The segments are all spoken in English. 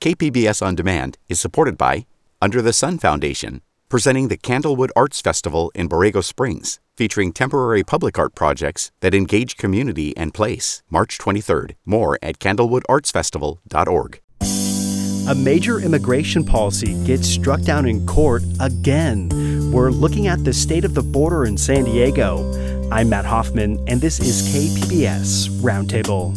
KPBS On Demand is supported by Under the Sun Foundation, presenting the Candlewood Arts Festival in Borrego Springs, featuring temporary public art projects that engage community and place. March 23rd. More at candlewoodartsfestival.org. A major immigration policy gets struck down in court again. We're looking at the state of the border in San Diego. I'm Matt Hoffman, and this is KPBS Roundtable.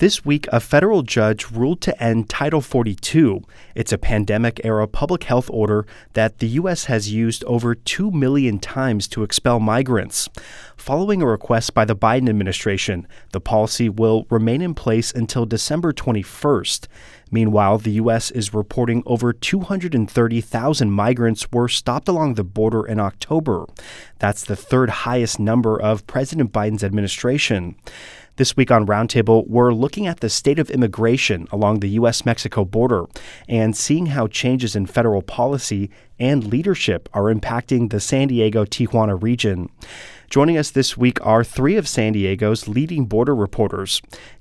This week, a federal judge ruled to end Title 42. It's a pandemic era public health order that the U.S. has used over 2 million times to expel migrants. Following a request by the Biden administration, the policy will remain in place until December 21st. Meanwhile, the U.S. is reporting over 230,000 migrants were stopped along the border in October. That's the third highest number of President Biden's administration. This week on Roundtable, we're looking at the state of immigration along the U.S. Mexico border and seeing how changes in federal policy and leadership are impacting the San Diego Tijuana region. Joining us this week are three of San Diego's leading border reporters.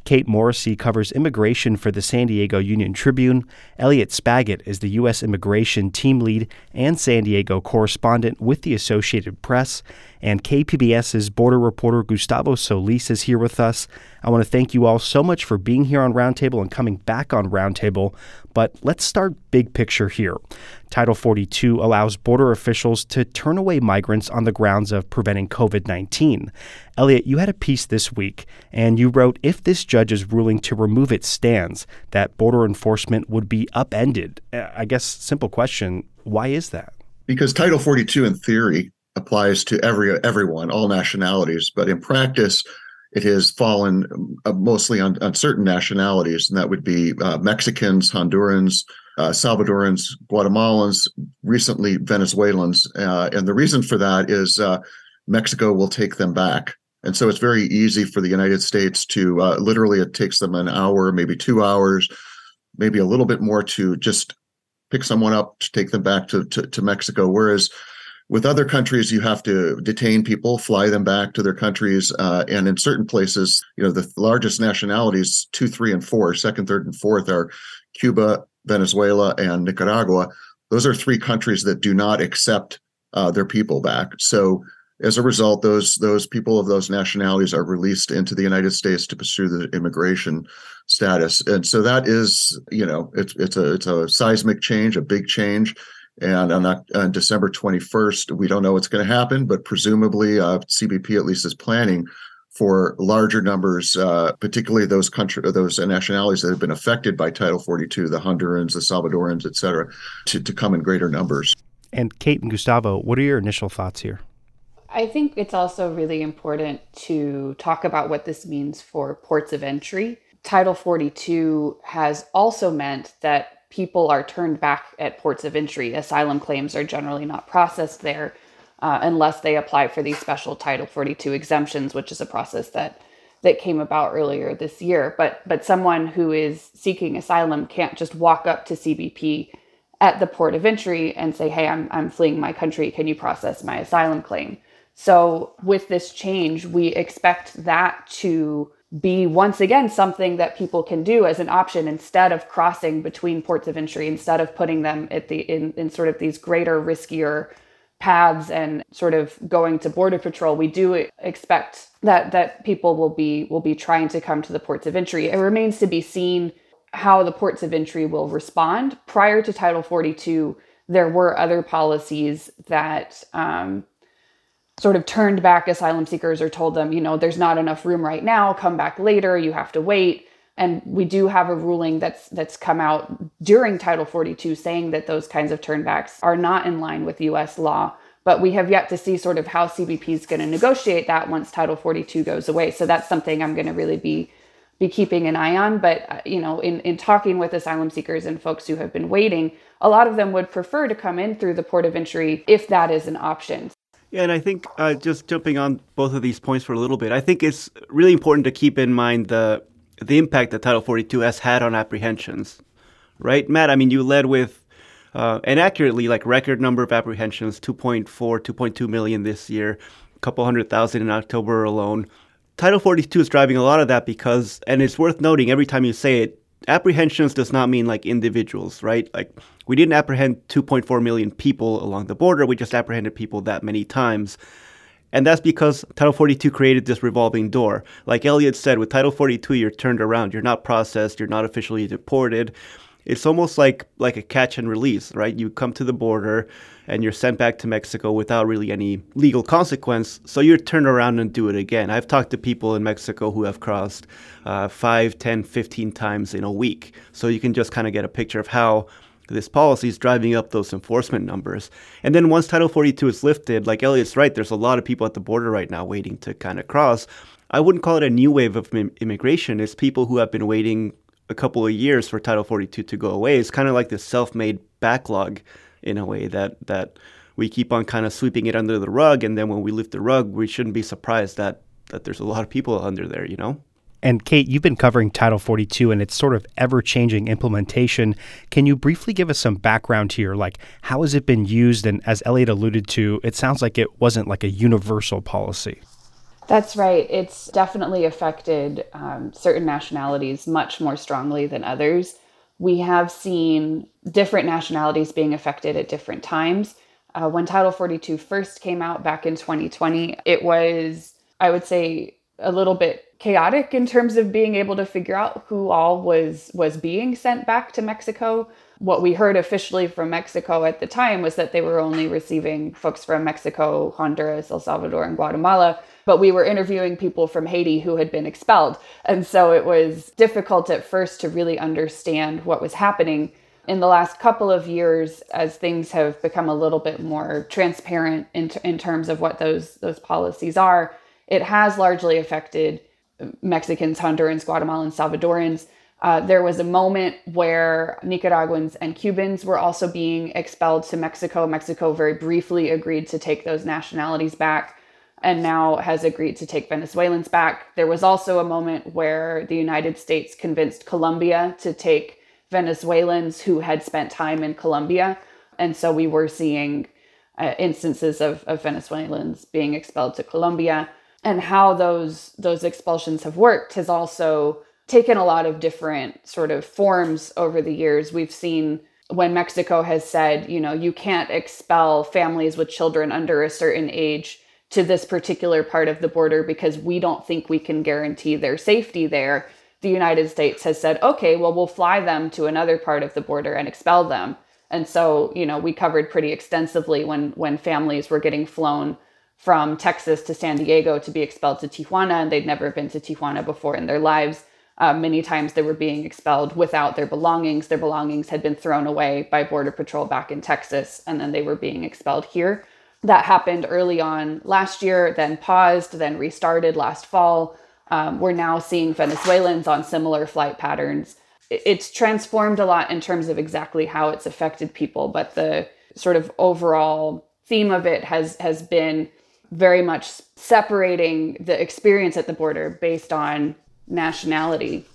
Kate Morrissey covers immigration for the San Diego Union Tribune. Elliot Spagat is the U.S. immigration team lead and San Diego correspondent with the Associated Press. And KPBS's border reporter Gustavo Solis is here with us. I want to thank you all so much for being here on Roundtable and coming back on Roundtable. But let's start big picture here. Title 42 allows border officials to turn away migrants on the grounds of preventing COVID 19. Elliot, you had a piece this week, and you wrote if this judge's ruling to remove it stands, that border enforcement would be upended. I guess, simple question why is that? Because Title 42, in theory, applies to every everyone, all nationalities, but in practice, it has fallen uh, mostly on, on, certain nationalities, and that would be uh, Mexicans, Hondurans, uh, Salvadorans, Guatemalans, recently Venezuelans. Uh, and the reason for that is uh, Mexico will take them back. And so it's very easy for the United States to uh, literally, it takes them an hour, maybe two hours, maybe a little bit more to just pick someone up to take them back to, to, to Mexico. Whereas with other countries, you have to detain people, fly them back to their countries, uh, and in certain places, you know, the largest nationalities, two, three, and four, second, third, and fourth, are Cuba, Venezuela, and Nicaragua. Those are three countries that do not accept uh, their people back. So as a result, those those people of those nationalities are released into the United States to pursue the immigration status, and so that is, you know, it's it's a it's a seismic change, a big change. And on, on December 21st, we don't know what's going to happen, but presumably uh, CBP at least is planning for larger numbers, uh, particularly those country, those nationalities that have been affected by Title 42, the Hondurans, the Salvadorans, et cetera, to, to come in greater numbers. And Kate and Gustavo, what are your initial thoughts here? I think it's also really important to talk about what this means for ports of entry. Title 42 has also meant that people are turned back at ports of entry. Asylum claims are generally not processed there uh, unless they apply for these special Title 42 exemptions, which is a process that that came about earlier this year. But but someone who is seeking asylum can't just walk up to CBP at the port of entry and say, "Hey, I'm I'm fleeing my country. Can you process my asylum claim?" So with this change, we expect that to be once again something that people can do as an option instead of crossing between ports of entry instead of putting them at the in, in sort of these greater riskier paths and sort of going to border patrol. We do expect that that people will be will be trying to come to the ports of entry. It remains to be seen how the ports of entry will respond. Prior to title 42 there were other policies that um, sort of turned back asylum seekers or told them, you know, there's not enough room right now, come back later, you have to wait. And we do have a ruling that's that's come out during Title 42 saying that those kinds of turnbacks are not in line with US law. But we have yet to see sort of how CBP is going to negotiate that once Title 42 goes away. So that's something I'm going to really be be keeping an eye on. But, uh, you know, in, in talking with asylum seekers and folks who have been waiting, a lot of them would prefer to come in through the port of entry if that is an option. Yeah, and I think uh, just jumping on both of these points for a little bit, I think it's really important to keep in mind the the impact that Title 42 has had on apprehensions, right, Matt? I mean, you led with uh, and accurately like record number of apprehensions 2.4 2.2 million this year a couple hundred thousand in october alone title 42 is driving a lot of that because and it's worth noting every time you say it apprehensions does not mean like individuals right like we didn't apprehend 2.4 million people along the border we just apprehended people that many times and that's because Title 42 created this revolving door. Like Elliot said, with Title 42, you're turned around. You're not processed. You're not officially deported it's almost like like a catch and release, right? You come to the border and you're sent back to Mexico without really any legal consequence. So you turn around and do it again. I've talked to people in Mexico who have crossed uh, 5, 10, 15 times in a week. So you can just kind of get a picture of how this policy is driving up those enforcement numbers. And then once Title 42 is lifted, like Elliot's right, there's a lot of people at the border right now waiting to kind of cross. I wouldn't call it a new wave of immigration. It's people who have been waiting a couple of years for Title 42 to go away. It's kind of like this self-made backlog in a way that that we keep on kind of sweeping it under the rug, and then when we lift the rug, we shouldn't be surprised that that there's a lot of people under there, you know. And Kate, you've been covering Title 42 and its sort of ever changing implementation. Can you briefly give us some background here? Like, how has it been used? And as Elliot alluded to, it sounds like it wasn't like a universal policy. That's right. It's definitely affected um, certain nationalities much more strongly than others. We have seen different nationalities being affected at different times. Uh, when Title 42 first came out back in 2020, it was, I would say, a little bit chaotic in terms of being able to figure out who all was was being sent back to Mexico. What we heard officially from Mexico at the time was that they were only receiving folks from Mexico, Honduras, El Salvador, and Guatemala but we were interviewing people from Haiti who had been expelled. And so it was difficult at first to really understand what was happening. In the last couple of years, as things have become a little bit more transparent in, t- in terms of what those, those policies are, it has largely affected Mexicans, Hondurans, Guatemalans, Salvadorans. Uh, there was a moment where Nicaraguans and Cubans were also being expelled to Mexico. Mexico very briefly agreed to take those nationalities back and now has agreed to take Venezuelans back. There was also a moment where the United States convinced Colombia to take Venezuelans who had spent time in Colombia. And so we were seeing uh, instances of, of Venezuelans being expelled to Colombia. And how those those expulsions have worked has also taken a lot of different sort of forms over the years. We've seen when Mexico has said, you know, you can't expel families with children under a certain age to this particular part of the border because we don't think we can guarantee their safety there, the United States has said, okay, well, we'll fly them to another part of the border and expel them. And so, you know, we covered pretty extensively when when families were getting flown from Texas to San Diego to be expelled to Tijuana, and they'd never been to Tijuana before in their lives. Uh, many times they were being expelled without their belongings. Their belongings had been thrown away by Border Patrol back in Texas, and then they were being expelled here that happened early on last year, then paused, then restarted last fall. Um, we're now seeing Venezuelans on similar flight patterns. It's transformed a lot in terms of exactly how it's affected people, but the sort of overall theme of it has has been very much separating the experience at the border based on nationality.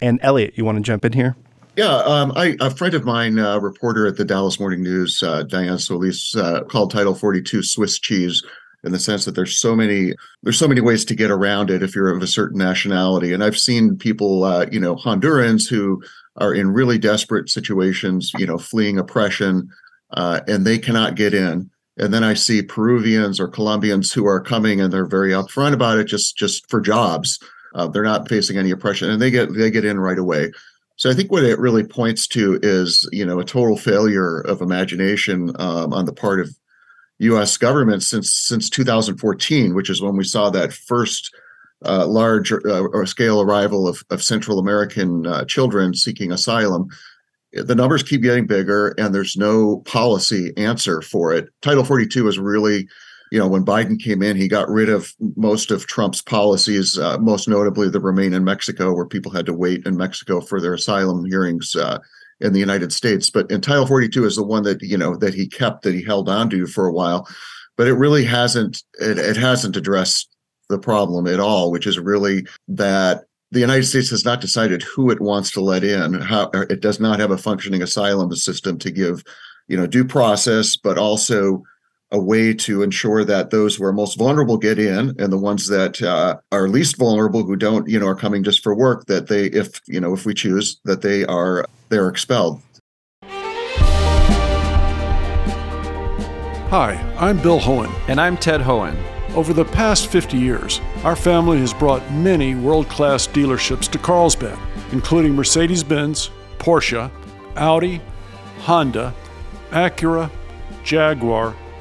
And Elliot, you want to jump in here? Yeah, um, I, a friend of mine, a uh, reporter at the Dallas Morning News, uh, Dianne Solis, uh, called Title 42 Swiss cheese in the sense that there's so many there's so many ways to get around it if you're of a certain nationality. And I've seen people, uh, you know, Hondurans who are in really desperate situations, you know, fleeing oppression, uh, and they cannot get in. And then I see Peruvians or Colombians who are coming and they're very upfront about it, just just for jobs. Uh, they're not facing any oppression, and they get they get in right away. So I think what it really points to is, you know, a total failure of imagination um, on the part of U.S. government since since 2014, which is when we saw that first uh, large uh, scale arrival of, of Central American uh, children seeking asylum. The numbers keep getting bigger, and there's no policy answer for it. Title 42 is really you know, when Biden came in, he got rid of most of Trump's policies, uh, most notably the Remain in Mexico, where people had to wait in Mexico for their asylum hearings uh, in the United States. But in Title 42 is the one that you know that he kept, that he held on to for a while. But it really hasn't it, it hasn't addressed the problem at all, which is really that the United States has not decided who it wants to let in. How it does not have a functioning asylum system to give, you know, due process, but also a way to ensure that those who are most vulnerable get in and the ones that uh, are least vulnerable who don't you know are coming just for work that they if you know if we choose that they are they're expelled. Hi i'm bill hoehn. And i'm ted hoehn. Over the past 50 years our family has brought many world-class dealerships to carlsbad including mercedes-benz porsche audi honda acura jaguar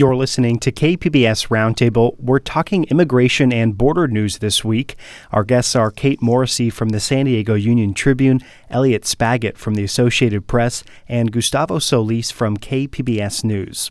You're listening to KPBS Roundtable. We're talking immigration and border news this week. Our guests are Kate Morrissey from the San Diego Union Tribune, Elliot Spagat from the Associated Press, and Gustavo Solis from KPBS News.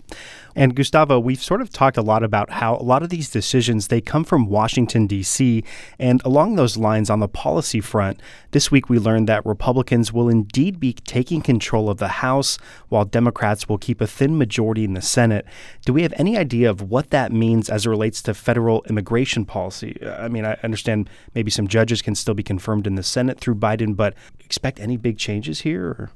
And Gustavo, we've sort of talked a lot about how a lot of these decisions they come from Washington D.C. and along those lines on the policy front, this week we learned that Republicans will indeed be taking control of the House while Democrats will keep a thin majority in the Senate. Do we have any idea of what that means as it relates to federal immigration policy? I mean, I understand maybe some judges can still be confirmed in the Senate through Biden, but expect any big changes here? Or?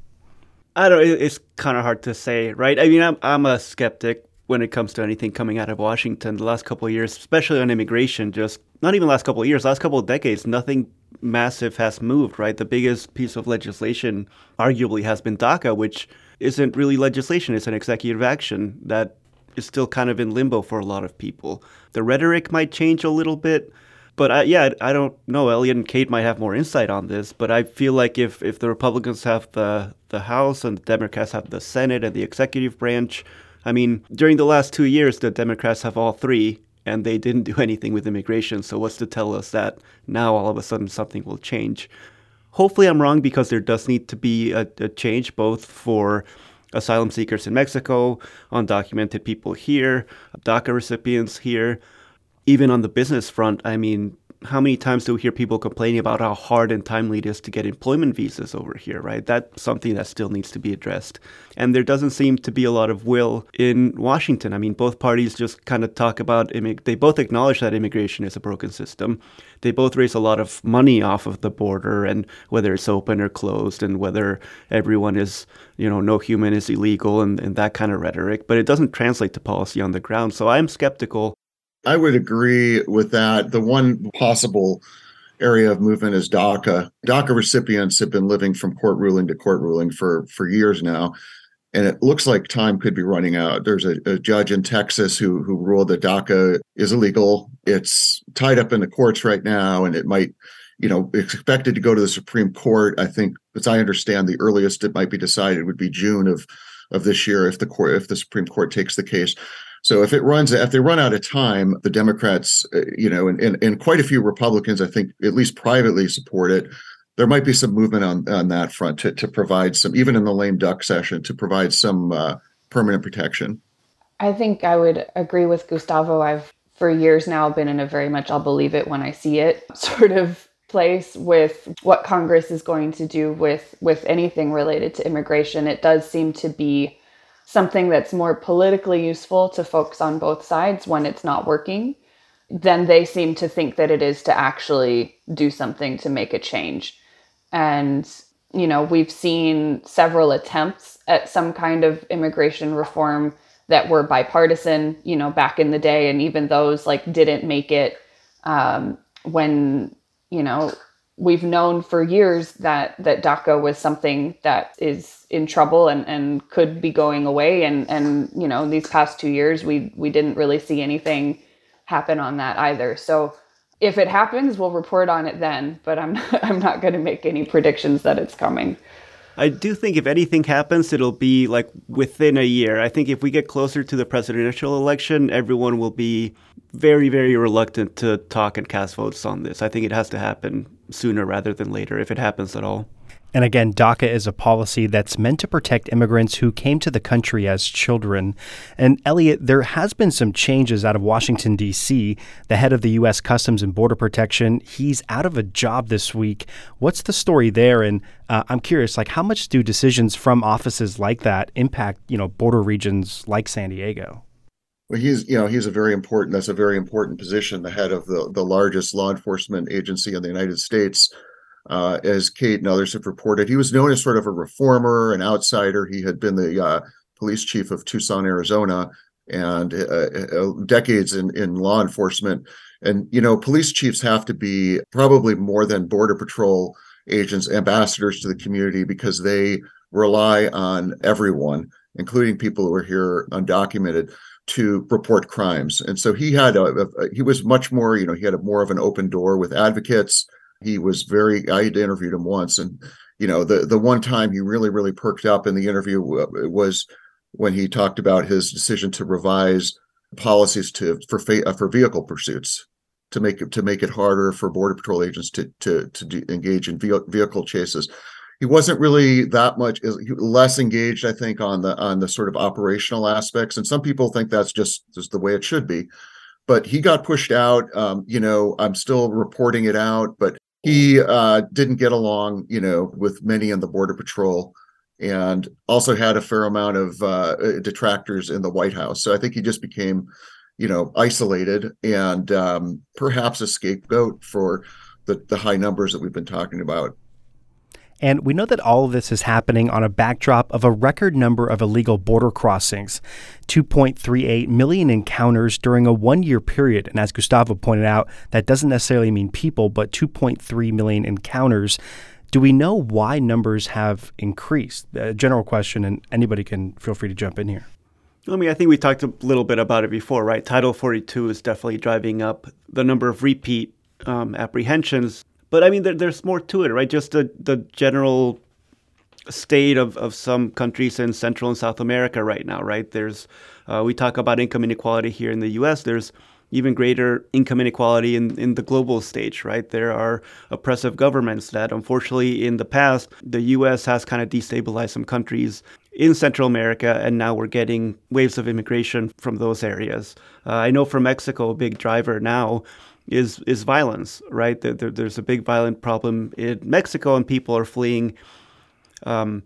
I don't. It's kind of hard to say, right? I mean, I'm I'm a skeptic when it comes to anything coming out of Washington. The last couple of years, especially on immigration, just not even last couple of years, last couple of decades, nothing massive has moved, right? The biggest piece of legislation arguably has been DACA, which isn't really legislation, it's an executive action that is still kind of in limbo for a lot of people. The rhetoric might change a little bit, but I, yeah, I don't know. Elliot and Kate might have more insight on this, but I feel like if, if the Republicans have the, the House and the Democrats have the Senate and the executive branch, I mean, during the last two years, the Democrats have all three, and they didn't do anything with immigration. So what's to tell us that now all of a sudden something will change? Hopefully, I'm wrong because there does need to be a, a change both for asylum seekers in Mexico, undocumented people here, DACA recipients here. Even on the business front, I mean, how many times do we hear people complaining about how hard and timely it is to get employment visas over here, right? That's something that still needs to be addressed. And there doesn't seem to be a lot of will in Washington. I mean, both parties just kind of talk about, they both acknowledge that immigration is a broken system. They both raise a lot of money off of the border and whether it's open or closed and whether everyone is, you know, no human is illegal and, and that kind of rhetoric. But it doesn't translate to policy on the ground. So I'm skeptical I would agree with that. The one possible area of movement is DACA. DACA recipients have been living from court ruling to court ruling for for years now, and it looks like time could be running out. There's a, a judge in Texas who who ruled that DACA is illegal. It's tied up in the courts right now, and it might, you know, expected to go to the Supreme Court. I think, as I understand, the earliest it might be decided would be June of of this year if the court if the Supreme Court takes the case. So if it runs, if they run out of time, the Democrats, uh, you know, and, and, and quite a few Republicans, I think, at least privately support it. There might be some movement on on that front to to provide some, even in the lame duck session, to provide some uh, permanent protection. I think I would agree with Gustavo. I've for years now been in a very much I'll believe it when I see it sort of place with what Congress is going to do with with anything related to immigration. It does seem to be something that's more politically useful to folks on both sides when it's not working, then they seem to think that it is to actually do something to make a change. And, you know, we've seen several attempts at some kind of immigration reform that were bipartisan, you know, back in the day. And even those like didn't make it um, when, you know, we've known for years that that DACA was something that is in trouble and, and could be going away. And and you know these past two years we we didn't really see anything happen on that either. So if it happens, we'll report on it then. But I'm not, I'm not going to make any predictions that it's coming. I do think if anything happens, it'll be like within a year. I think if we get closer to the presidential election, everyone will be very, very reluctant to talk and cast votes on this. I think it has to happen sooner rather than later, if it happens at all. And again, DACA is a policy that's meant to protect immigrants who came to the country as children. And Elliot, there has been some changes out of Washington, D.C. The head of the U.S. Customs and Border Protection, he's out of a job this week. What's the story there? And uh, I'm curious, like, how much do decisions from offices like that impact, you know, border regions like San Diego? Well, he's you know he's a very important. That's a very important position. The head of the the largest law enforcement agency in the United States uh, as Kate and others have reported. He was known as sort of a reformer, an outsider. He had been the uh, police chief of Tucson, Arizona, and uh, uh, decades in, in law enforcement. And, you know, police chiefs have to be probably more than Border Patrol agents, ambassadors to the community, because they rely on everyone, including people who are here undocumented to report crimes. And so he had a, a, he was much more, you know, he had a more of an open door with advocates he was very. I had interviewed him once, and you know, the the one time he really really perked up in the interview uh, was when he talked about his decision to revise policies to for uh, for vehicle pursuits to make it to make it harder for border patrol agents to to to engage in vehicle chases. He wasn't really that much less engaged, I think, on the on the sort of operational aspects. And some people think that's just just the way it should be. But he got pushed out. Um, you know, I'm still reporting it out, but he uh, didn't get along, you know, with many in the border patrol, and also had a fair amount of uh, detractors in the White House. So I think he just became, you know, isolated and um, perhaps a scapegoat for the the high numbers that we've been talking about. And we know that all of this is happening on a backdrop of a record number of illegal border crossings 2.38 million encounters during a one year period. And as Gustavo pointed out, that doesn't necessarily mean people, but 2.3 million encounters. Do we know why numbers have increased? A general question, and anybody can feel free to jump in here. I mean, I think we talked a little bit about it before, right? Title 42 is definitely driving up the number of repeat um, apprehensions but I mean, there, there's more to it, right? Just the, the general state of, of some countries in Central and South America right now, right? There's, uh, we talk about income inequality here in the US. There's even greater income inequality in, in the global stage, right? There are oppressive governments that, unfortunately, in the past, the US has kind of destabilized some countries in Central America, and now we're getting waves of immigration from those areas. Uh, I know for Mexico, a big driver now is is violence, right? There, there, there's a big violent problem in Mexico, and people are fleeing um,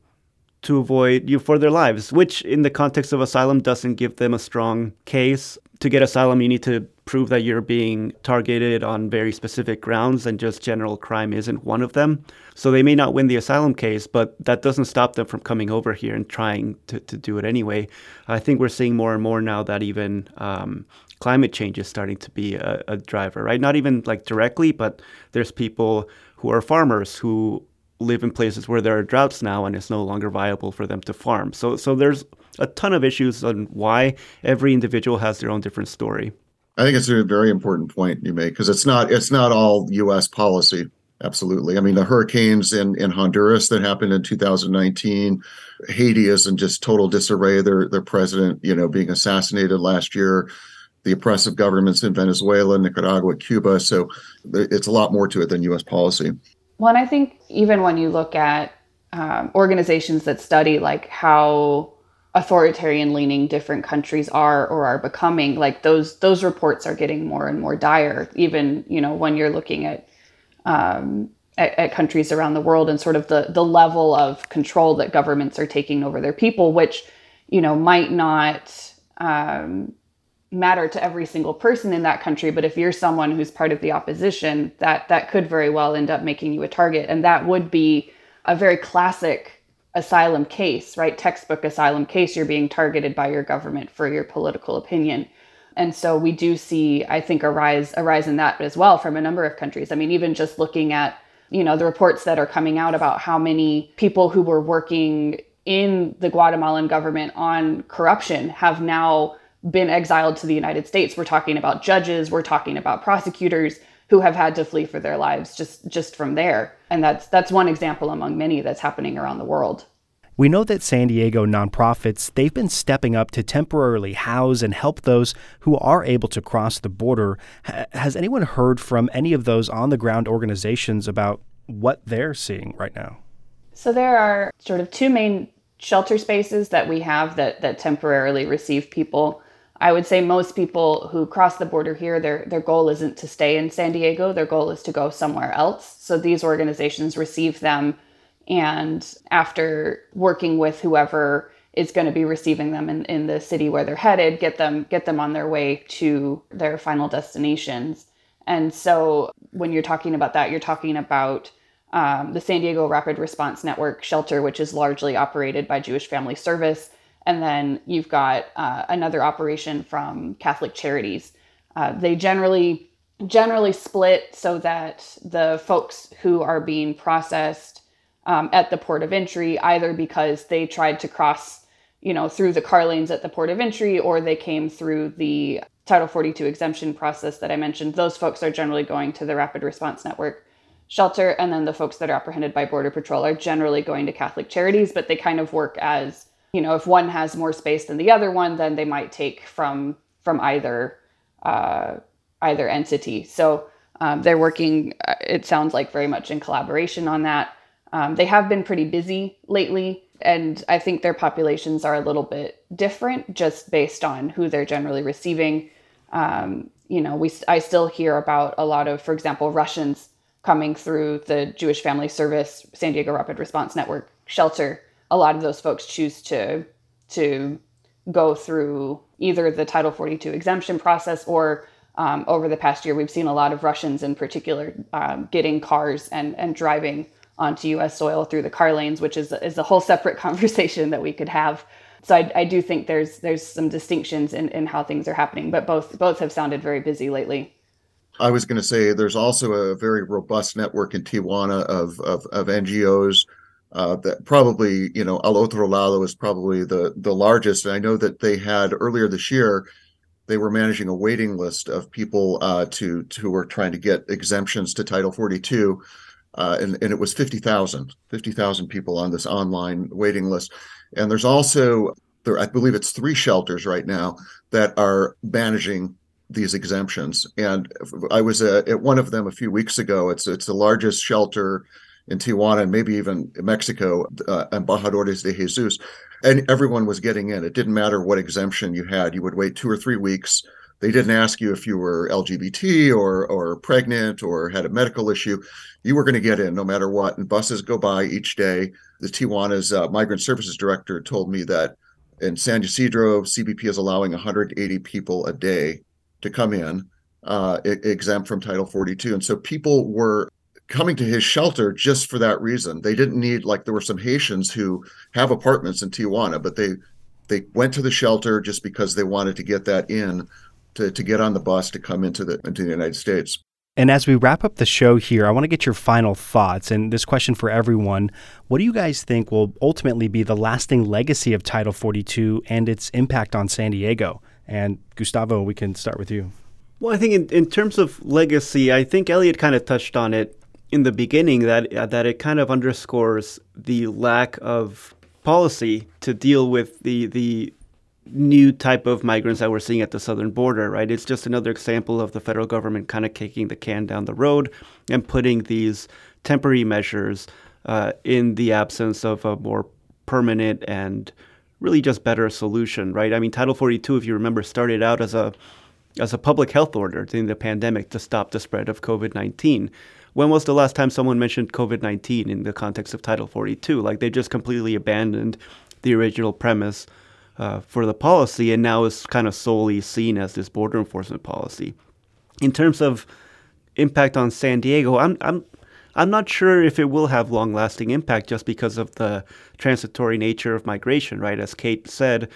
to avoid you for their lives. Which, in the context of asylum, doesn't give them a strong case. To get asylum, you need to prove that you're being targeted on very specific grounds, and just general crime isn't one of them. So they may not win the asylum case, but that doesn't stop them from coming over here and trying to, to do it anyway. I think we're seeing more and more now that even um, climate change is starting to be a, a driver, right? Not even like directly, but there's people who are farmers who live in places where there are droughts now and it's no longer viable for them to farm. So so there's a ton of issues on why every individual has their own different story. I think it's a very important point you make because it's not it's not all US policy. Absolutely. I mean the hurricanes in in Honduras that happened in 2019, Haiti is in just total disarray. Their their president, you know, being assassinated last year the oppressive governments in Venezuela, Nicaragua, Cuba. So it's a lot more to it than U.S. policy. Well, and I think even when you look at um, organizations that study like how authoritarian leaning different countries are or are becoming, like those those reports are getting more and more dire. Even you know when you're looking at um, at, at, countries around the world and sort of the the level of control that governments are taking over their people, which you know might not um, matter to every single person in that country but if you're someone who's part of the opposition that that could very well end up making you a target. And that would be a very classic asylum case right? Textbook asylum case. You're being targeted by your government for your political opinion. And so we do see i think a rise a rise in that as well from a number of countries. I mean even just looking at you know, the reports that are coming out about how many people who were working in the Guatemalan government on corruption have now been exiled to the United States. We're talking about judges, we're talking about prosecutors who have had to flee for their lives just just from there. And that's that's one example among many that's happening around the world. We know that San Diego nonprofits, they've been stepping up to temporarily house and help those who are able to cross the border. has anyone heard from any of those on the ground organizations about what they're seeing right now? So there are sort of two main shelter spaces that we have that that temporarily receive people. I would say most people who cross the border here, their their goal isn't to stay in San Diego. Their goal is to go somewhere else. So these organizations receive them, and after working with whoever is going to be receiving them in, in the city where they're headed, get them get them on their way to their final destinations. And so when you're talking about that, you're talking about um, the San Diego Rapid Response Network shelter, which is largely operated by Jewish Family Service. And then you've got uh, another operation from Catholic Charities. Uh, they generally generally split so that the folks who are being processed um, at the port of entry, either because they tried to cross, you know, through the car lanes at the port of entry, or they came through the Title 42 exemption process that I mentioned, those folks are generally going to the Rapid Response Network shelter and then the folks that are apprehended by border patrol are generally going to catholic charities but they kind of work as you know if one has more space than the other one then they might take from from either uh, either entity. So um, they're working uh, it sounds like very much in collaboration on that. Um, they have been pretty busy lately and i think their populations are a little bit different just based on who they're generally receiving. Um, you know we i still hear about a lot of for example russians coming through the Jewish Family Service San Diego Rapid Response Network shelter, a lot of those folks choose to to go through either the Title 42 exemption process or um, over the past year, we've seen a lot of Russians in particular um, getting cars and, and driving onto U.S. soil through the car lanes, which is, is a whole separate conversation that we could have. So I, I do think there's there's some distinctions in, in how things are happening, but both both have sounded very busy lately. I was going to say there's also a very robust network in Tijuana of of, of NGOs uh, that probably you know Al Otro Lado is probably the the largest. And I know that they had earlier this year they were managing a waiting list of people uh, to to were trying to get exemptions to Title 42. Uh, and, and it was 50,000, 50,000 people on this online waiting list. And there's also, there, I believe it's three shelters right now that are managing these exemptions. And I was uh, at one of them a few weeks ago. It's it's the largest shelter in Tijuana and maybe even Mexico, uh, Embajadores de Jesus, and everyone was getting in. It didn't matter what exemption you had; you would wait two or three weeks. They didn't ask you if you were LGBT or or pregnant or had a medical issue. You were going to get in no matter what. And buses go by each day. The Tijuana's uh, migrant services director told me that in San Ysidro, CBP is allowing 180 people a day to come in uh, exempt from Title 42. And so people were coming to his shelter just for that reason. They didn't need like there were some Haitians who have apartments in Tijuana, but they they went to the shelter just because they wanted to get that in to, to get on the bus to come into the into the United States. And as we wrap up the show here, I want to get your final thoughts. And this question for everyone What do you guys think will ultimately be the lasting legacy of Title 42 and its impact on San Diego? And Gustavo, we can start with you. Well, I think in, in terms of legacy, I think Elliot kind of touched on it in the beginning that uh, that it kind of underscores the lack of policy to deal with the the new type of migrants that we're seeing at the southern border, right? It's just another example of the federal government kind of kicking the can down the road and putting these temporary measures uh, in the absence of a more permanent and really just better solution, right? I mean, Title 42, if you remember, started out as a as a public health order during the pandemic to stop the spread of COVID 19. When was the last time someone mentioned COVID 19 in the context of Title 42? Like they just completely abandoned the original premise uh, for the policy and now is kind of solely seen as this border enforcement policy. In terms of impact on San Diego, I'm, I'm I'm not sure if it will have long lasting impact just because of the transitory nature of migration, right? As Kate said,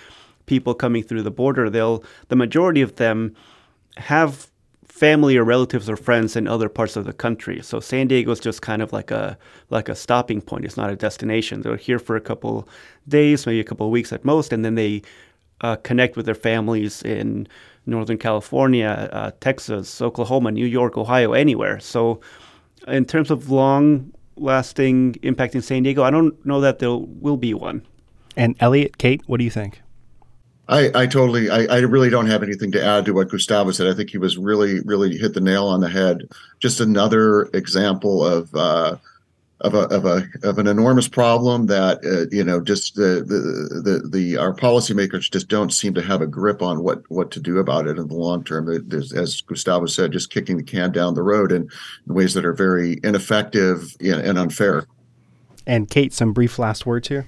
people coming through the border, they'll the majority of them have family or relatives or friends in other parts of the country. So San Diego is just kind of like a like a stopping point. It's not a destination. They're here for a couple days, maybe a couple weeks at most, and then they uh, connect with their families in Northern California, uh, Texas, Oklahoma, New York, Ohio, anywhere. So, in terms of long lasting impact in San Diego, I don't know that there will be one. And Elliot, Kate, what do you think? I, I totally, I, I really don't have anything to add to what Gustavo said. I think he was really, really hit the nail on the head. Just another example of uh, of a of a of an enormous problem that uh, you know just the, the the the our policymakers just don't seem to have a grip on what what to do about it in the long term. There's, as Gustavo said, just kicking the can down the road in, in ways that are very ineffective and unfair. And Kate, some brief last words here.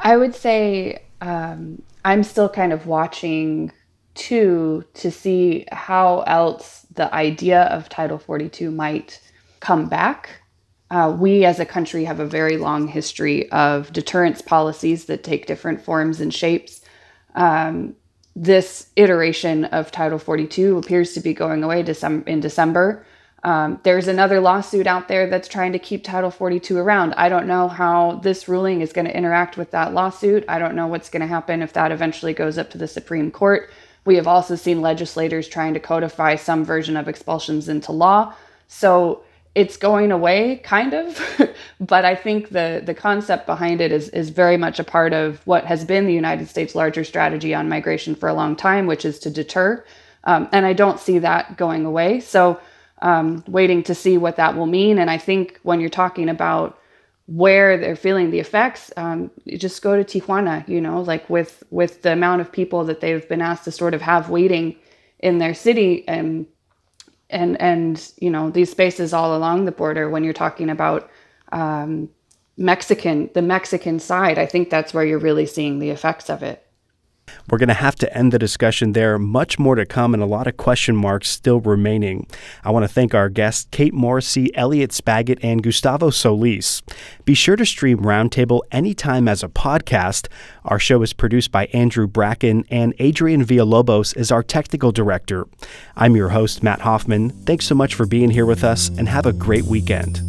I would say um, I'm still kind of watching too to see how else the idea of Title 42 might come back. Uh, we as a country have a very long history of deterrence policies that take different forms and shapes. Um, this iteration of Title 42 appears to be going away in December. Um, there's another lawsuit out there that's trying to keep Title 42 around. I don't know how this ruling is going to interact with that lawsuit. I don't know what's going to happen if that eventually goes up to the Supreme Court. We have also seen legislators trying to codify some version of expulsions into law. So it's going away, kind of. but I think the, the concept behind it is, is very much a part of what has been the United States' larger strategy on migration for a long time, which is to deter. Um, and I don't see that going away. So um, waiting to see what that will mean. And I think when you're talking about where they're feeling the effects, um, just go to Tijuana. You know, like with with the amount of people that they've been asked to sort of have waiting in their city, and and and you know these spaces all along the border. When you're talking about um, Mexican, the Mexican side, I think that's where you're really seeing the effects of it. We're going to have to end the discussion there. Much more to come and a lot of question marks still remaining. I want to thank our guests, Kate Morrissey, Elliot Spagat, and Gustavo Solis. Be sure to stream Roundtable anytime as a podcast. Our show is produced by Andrew Bracken, and Adrian Villalobos is our technical director. I'm your host, Matt Hoffman. Thanks so much for being here with us, and have a great weekend.